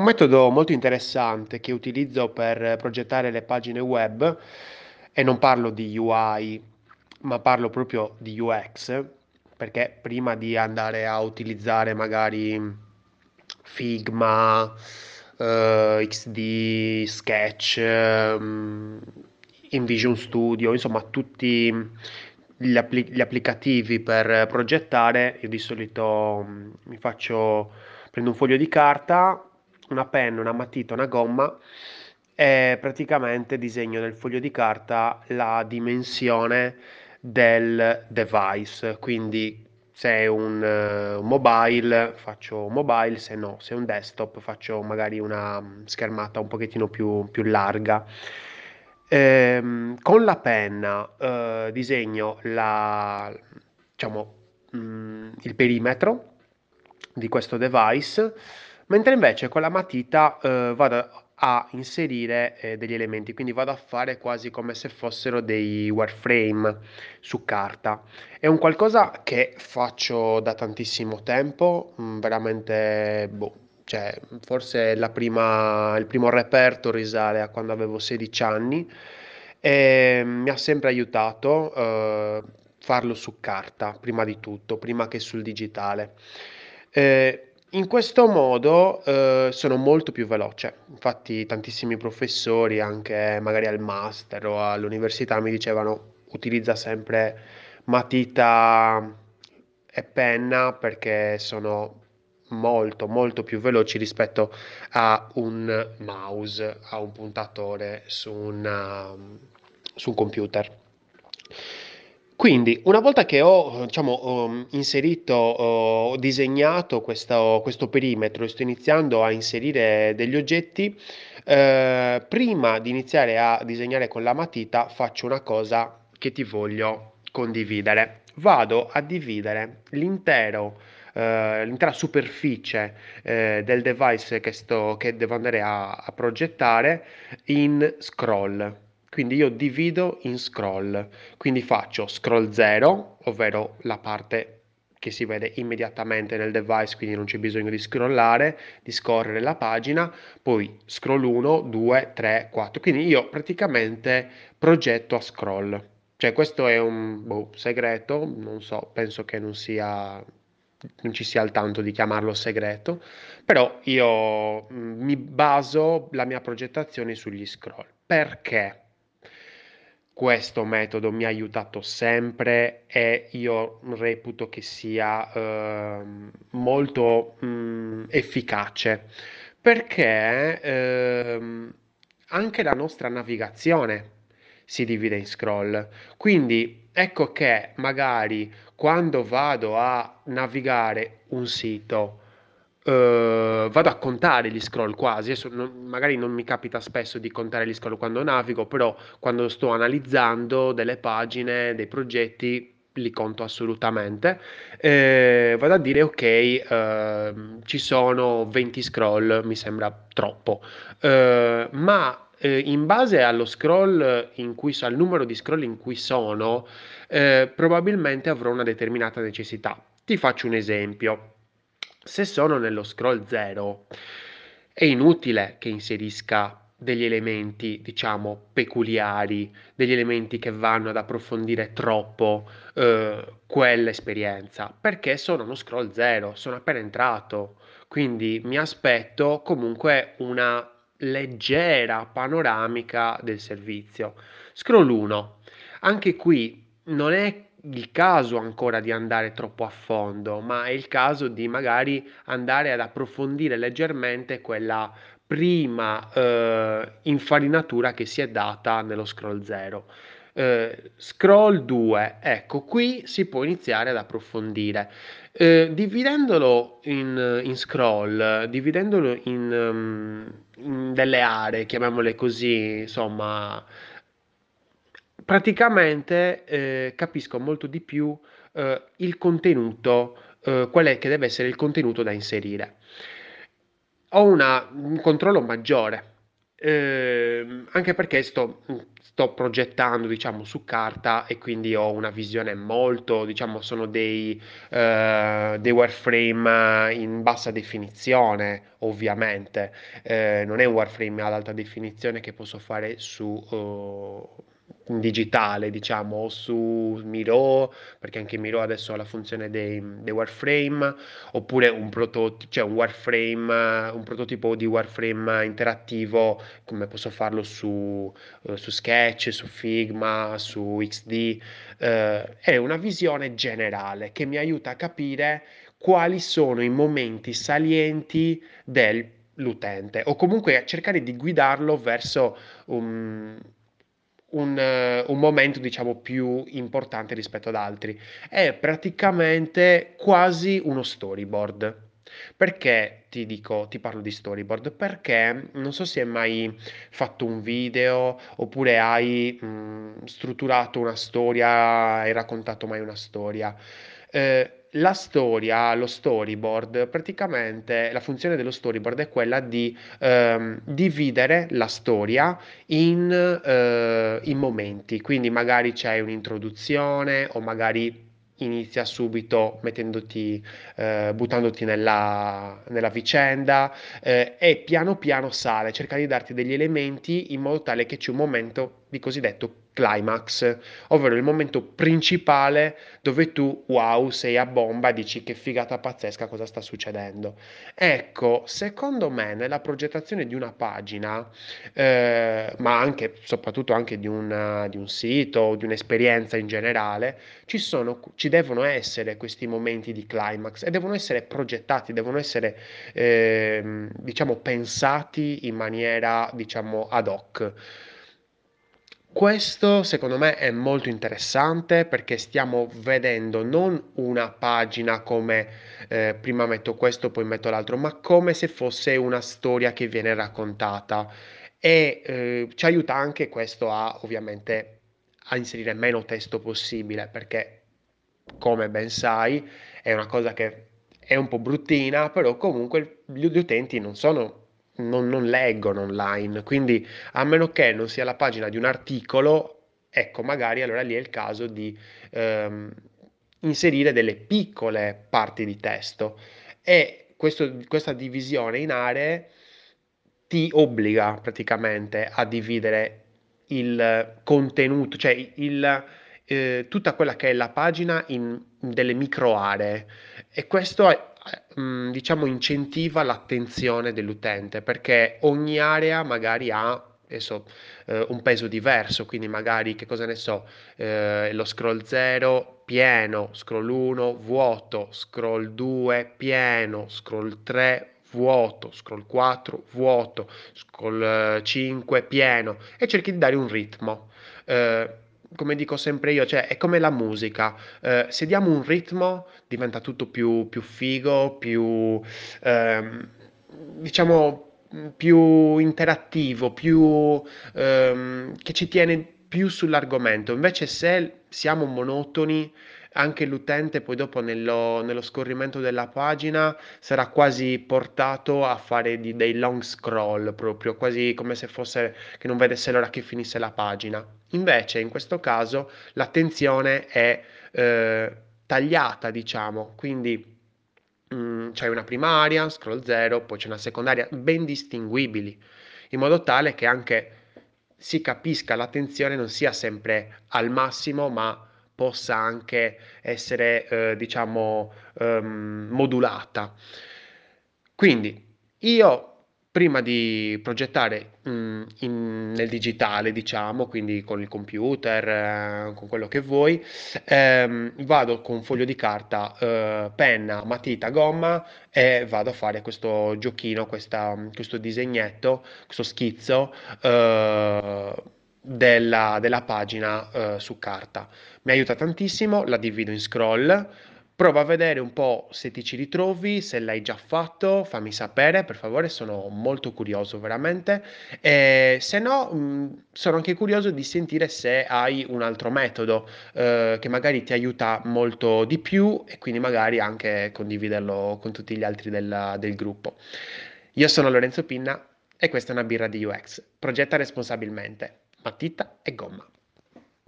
Un metodo molto interessante che utilizzo per progettare le pagine web, e non parlo di UI, ma parlo proprio di UX, perché prima di andare a utilizzare magari Figma, eh, XD, Sketch, ehm, InVision Studio, insomma tutti gli, appli- gli applicativi per progettare, io di solito mm, mi faccio, prendo un foglio di carta, una penna, una matita, una gomma e praticamente disegno nel foglio di carta la dimensione del device, quindi se è un, eh, un mobile faccio mobile, se no, se è un desktop faccio magari una mm, schermata un pochettino più, più larga. Ehm, con la penna eh, disegno la, diciamo, mm, il perimetro di questo device, mentre invece con la matita eh, vado a inserire eh, degli elementi, quindi vado a fare quasi come se fossero dei wireframe su carta. È un qualcosa che faccio da tantissimo tempo, mh, mm, veramente, boh, cioè, forse prima, il primo reperto risale a quando avevo 16 anni e mi ha sempre aiutato eh, farlo su carta, prima di tutto, prima che sul digitale. Eh, in questo modo, uhm, sono molto più veloce. Infatti tantissimi professori, anche magari al master o all'università, mi dicevano: "Utilizza sempre matita e penna perché sono molto, molto più veloci rispetto a un mouse, a un puntatore su un su un computer". Quindi, una volta che ho, diciamo, inserito, ho disegnato questo, questo perimetro sto iniziando a inserire degli oggetti, eh, prima di iniziare a disegnare con la matita faccio una cosa che ti voglio condividere. Vado a dividere l'intero, eh, l'intera superficie eh, del device che, sto, che devo andare a, a progettare in scroll. Quindi io divido in scroll, quindi faccio scroll 0, ovvero la parte che si vede immediatamente nel device, quindi non c'è bisogno di scrollare, di scorrere la pagina, poi scroll 1, 2, 3, 4. Quindi io praticamente progetto a scroll. Cioè questo è un boh, segreto, non so, penso che non sia non ci sia il tanto di chiamarlo segreto, però io mm, mi baso la mia progettazione sugli scroll. Perché? Questo metodo mi ha aiutato sempre e io reputo che sia eh, molto mh, efficace perché eh, anche la nostra navigazione si divide in scroll. Quindi ecco che magari quando vado a navigare un sito Uh, vado a contare gli scroll quasi, Adesso non, magari non mi capita spesso di contare gli scroll quando navigo, però quando sto analizzando delle pagine, dei progetti, li conto assolutamente. Eh, vado a dire ok, uh, ci sono 20 scroll, mi sembra troppo, uh, ma in base allo scroll in cui al numero di scroll in cui sono, probabilmente avrò una determinata necessità. Ti faccio un esempio. Se sono nello scroll 0 è inutile che inserisca degli elementi, diciamo, peculiari, degli elementi che vanno ad approfondire troppo eh, quell'esperienza, perché sono uno scroll 0, sono appena entrato, quindi mi aspetto comunque una leggera panoramica del servizio. Scroll 1, anche qui non è il caso ancora di andare troppo a fondo, ma è il caso di magari andare ad approfondire leggermente quella prima eh, infarinatura che si è data nello scroll 0. Eh, scroll 2, ecco, qui si può iniziare ad approfondire. Eh, dividendolo in, in, scroll, dividendolo in, um, in delle aree, chiamiamole così, insomma, praticamente eh, capisco molto di più eh, il contenuto, eh, qual è che deve essere il contenuto da inserire. Ho una, un controllo maggiore Ehm, anche perché sto, sto progettando, diciamo, su carta e quindi ho una visione molto, diciamo, sono dei, eh, dei wireframe in bassa definizione, ovviamente. Eh, non è un wireframe ad alta definizione che posso fare su, in digitale, diciamo, o su Miro, perché anche Miro adesso ha la funzione dei, dei wireframe, oppure un, prototipo, cioè un wireframe, un prototipo di wireframe interattivo, come posso farlo su, eh, su Sketch, su Figma, su XD. Eh, è una visione generale che mi aiuta a capire quali sono i momenti salienti dell'utente o comunque a cercare di guidarlo verso un un, eh, un momento, diciamo, più importante rispetto ad altri. È praticamente quasi uno storyboard. Perché ti dico, ti parlo di storyboard? Perché non so se hai mai fatto un video oppure hai mh, strutturato una storia, hai raccontato mai una storia. Eh, la storia, lo storyboard, praticamente la funzione dello storyboard è quella di ehm, dividere la storia in, eh, in momenti, quindi magari c'è un'introduzione o magari inizia subito mettendoti, eh, buttandoti nella, nella vicenda eh, e piano piano sale, cerca di darti degli elementi in modo tale che c'è un momento di cosiddetto climax, ovvero il momento principale dove tu, wow, sei a bomba, dici che figata pazzesca cosa sta succedendo. Ecco, secondo me nella progettazione di una pagina, eh, ma anche, soprattutto anche di, una, di un sito, di un'esperienza in generale, ci, sono, ci devono essere questi momenti di climax e devono essere progettati, devono essere, eh, diciamo, pensati in maniera, diciamo, ad hoc. Questo secondo me è molto interessante perché stiamo vedendo non una pagina come eh, prima metto questo, poi metto l'altro, ma come se fosse una storia che viene raccontata. E eh, ci aiuta anche questo a ovviamente a inserire meno testo possibile perché come ben sai è una cosa che è un po' bruttina, però comunque gli utenti non sono non, non leggono online, quindi a meno che non sia la pagina di un articolo, ecco, magari allora lì è il caso di ehm, inserire delle piccole parti di testo. E questo, questa divisione in aree ti obbliga praticamente a dividere il contenuto, cioè il, eh, tutta quella che è la pagina in delle micro aree e questo Mhmm, diciamo incentiva l'attenzione dell'utente, perché ogni area magari ha adesso, ehm, un peso diverso, quindi magari, che cosa ne so, ehm, lo scroll 0 pieno, scroll 1 vuoto, scroll 2 pieno, scroll 3 vuoto, scroll 4 vuoto, scroll 5 pieno e cerchi di dare un ritmo. Ehm come dico sempre io, cioè è come la musica, eh, se diamo un ritmo diventa tutto più, più figo, più, ehm, diciamo, più interattivo, più, ehm, che ci tiene più sull'argomento. Invece se siamo monotoni, anche l'utente poi dopo nello, nello scorrimento della pagina sarà quasi portato a fare di, dei long scroll proprio, quasi come se fosse che non vedesse l'ora che finisse la pagina. Invece in questo caso l'attenzione è eh, tagliata, diciamo, quindi mm, c'è una primaria, scroll 0, poi c'è una secondaria, ben distinguibili, in modo tale che anche si capisca l'attenzione non sia sempre al massimo, ma possa anche essere, eh, diciamo, ehm, modulata. Quindi io prima di progettare mh, in, nel digitale, diciamo, quindi con il computer, eh, con quello che vuoi, ehm, vado con foglio di carta, eh, penna, matita, gomma e vado a fare questo giochino, questa, questo disegnetto, questo schizzo. Eh, della, della pagina eh, su carta. Mi aiuta tantissimo, la divido in scroll. Prova a vedere un po' se ti ci ritrovi, se l'hai già fatto, fammi sapere, per favore, sono molto curioso veramente. E se no, mh, sono anche curioso di sentire se hai un altro metodo eh, che magari ti aiuta molto di più e quindi magari anche condividerlo con tutti gli altri del, del gruppo. Io sono Lorenzo Pinna, e questa è una birra di UX. Progetta responsabilmente. Matita e gomma.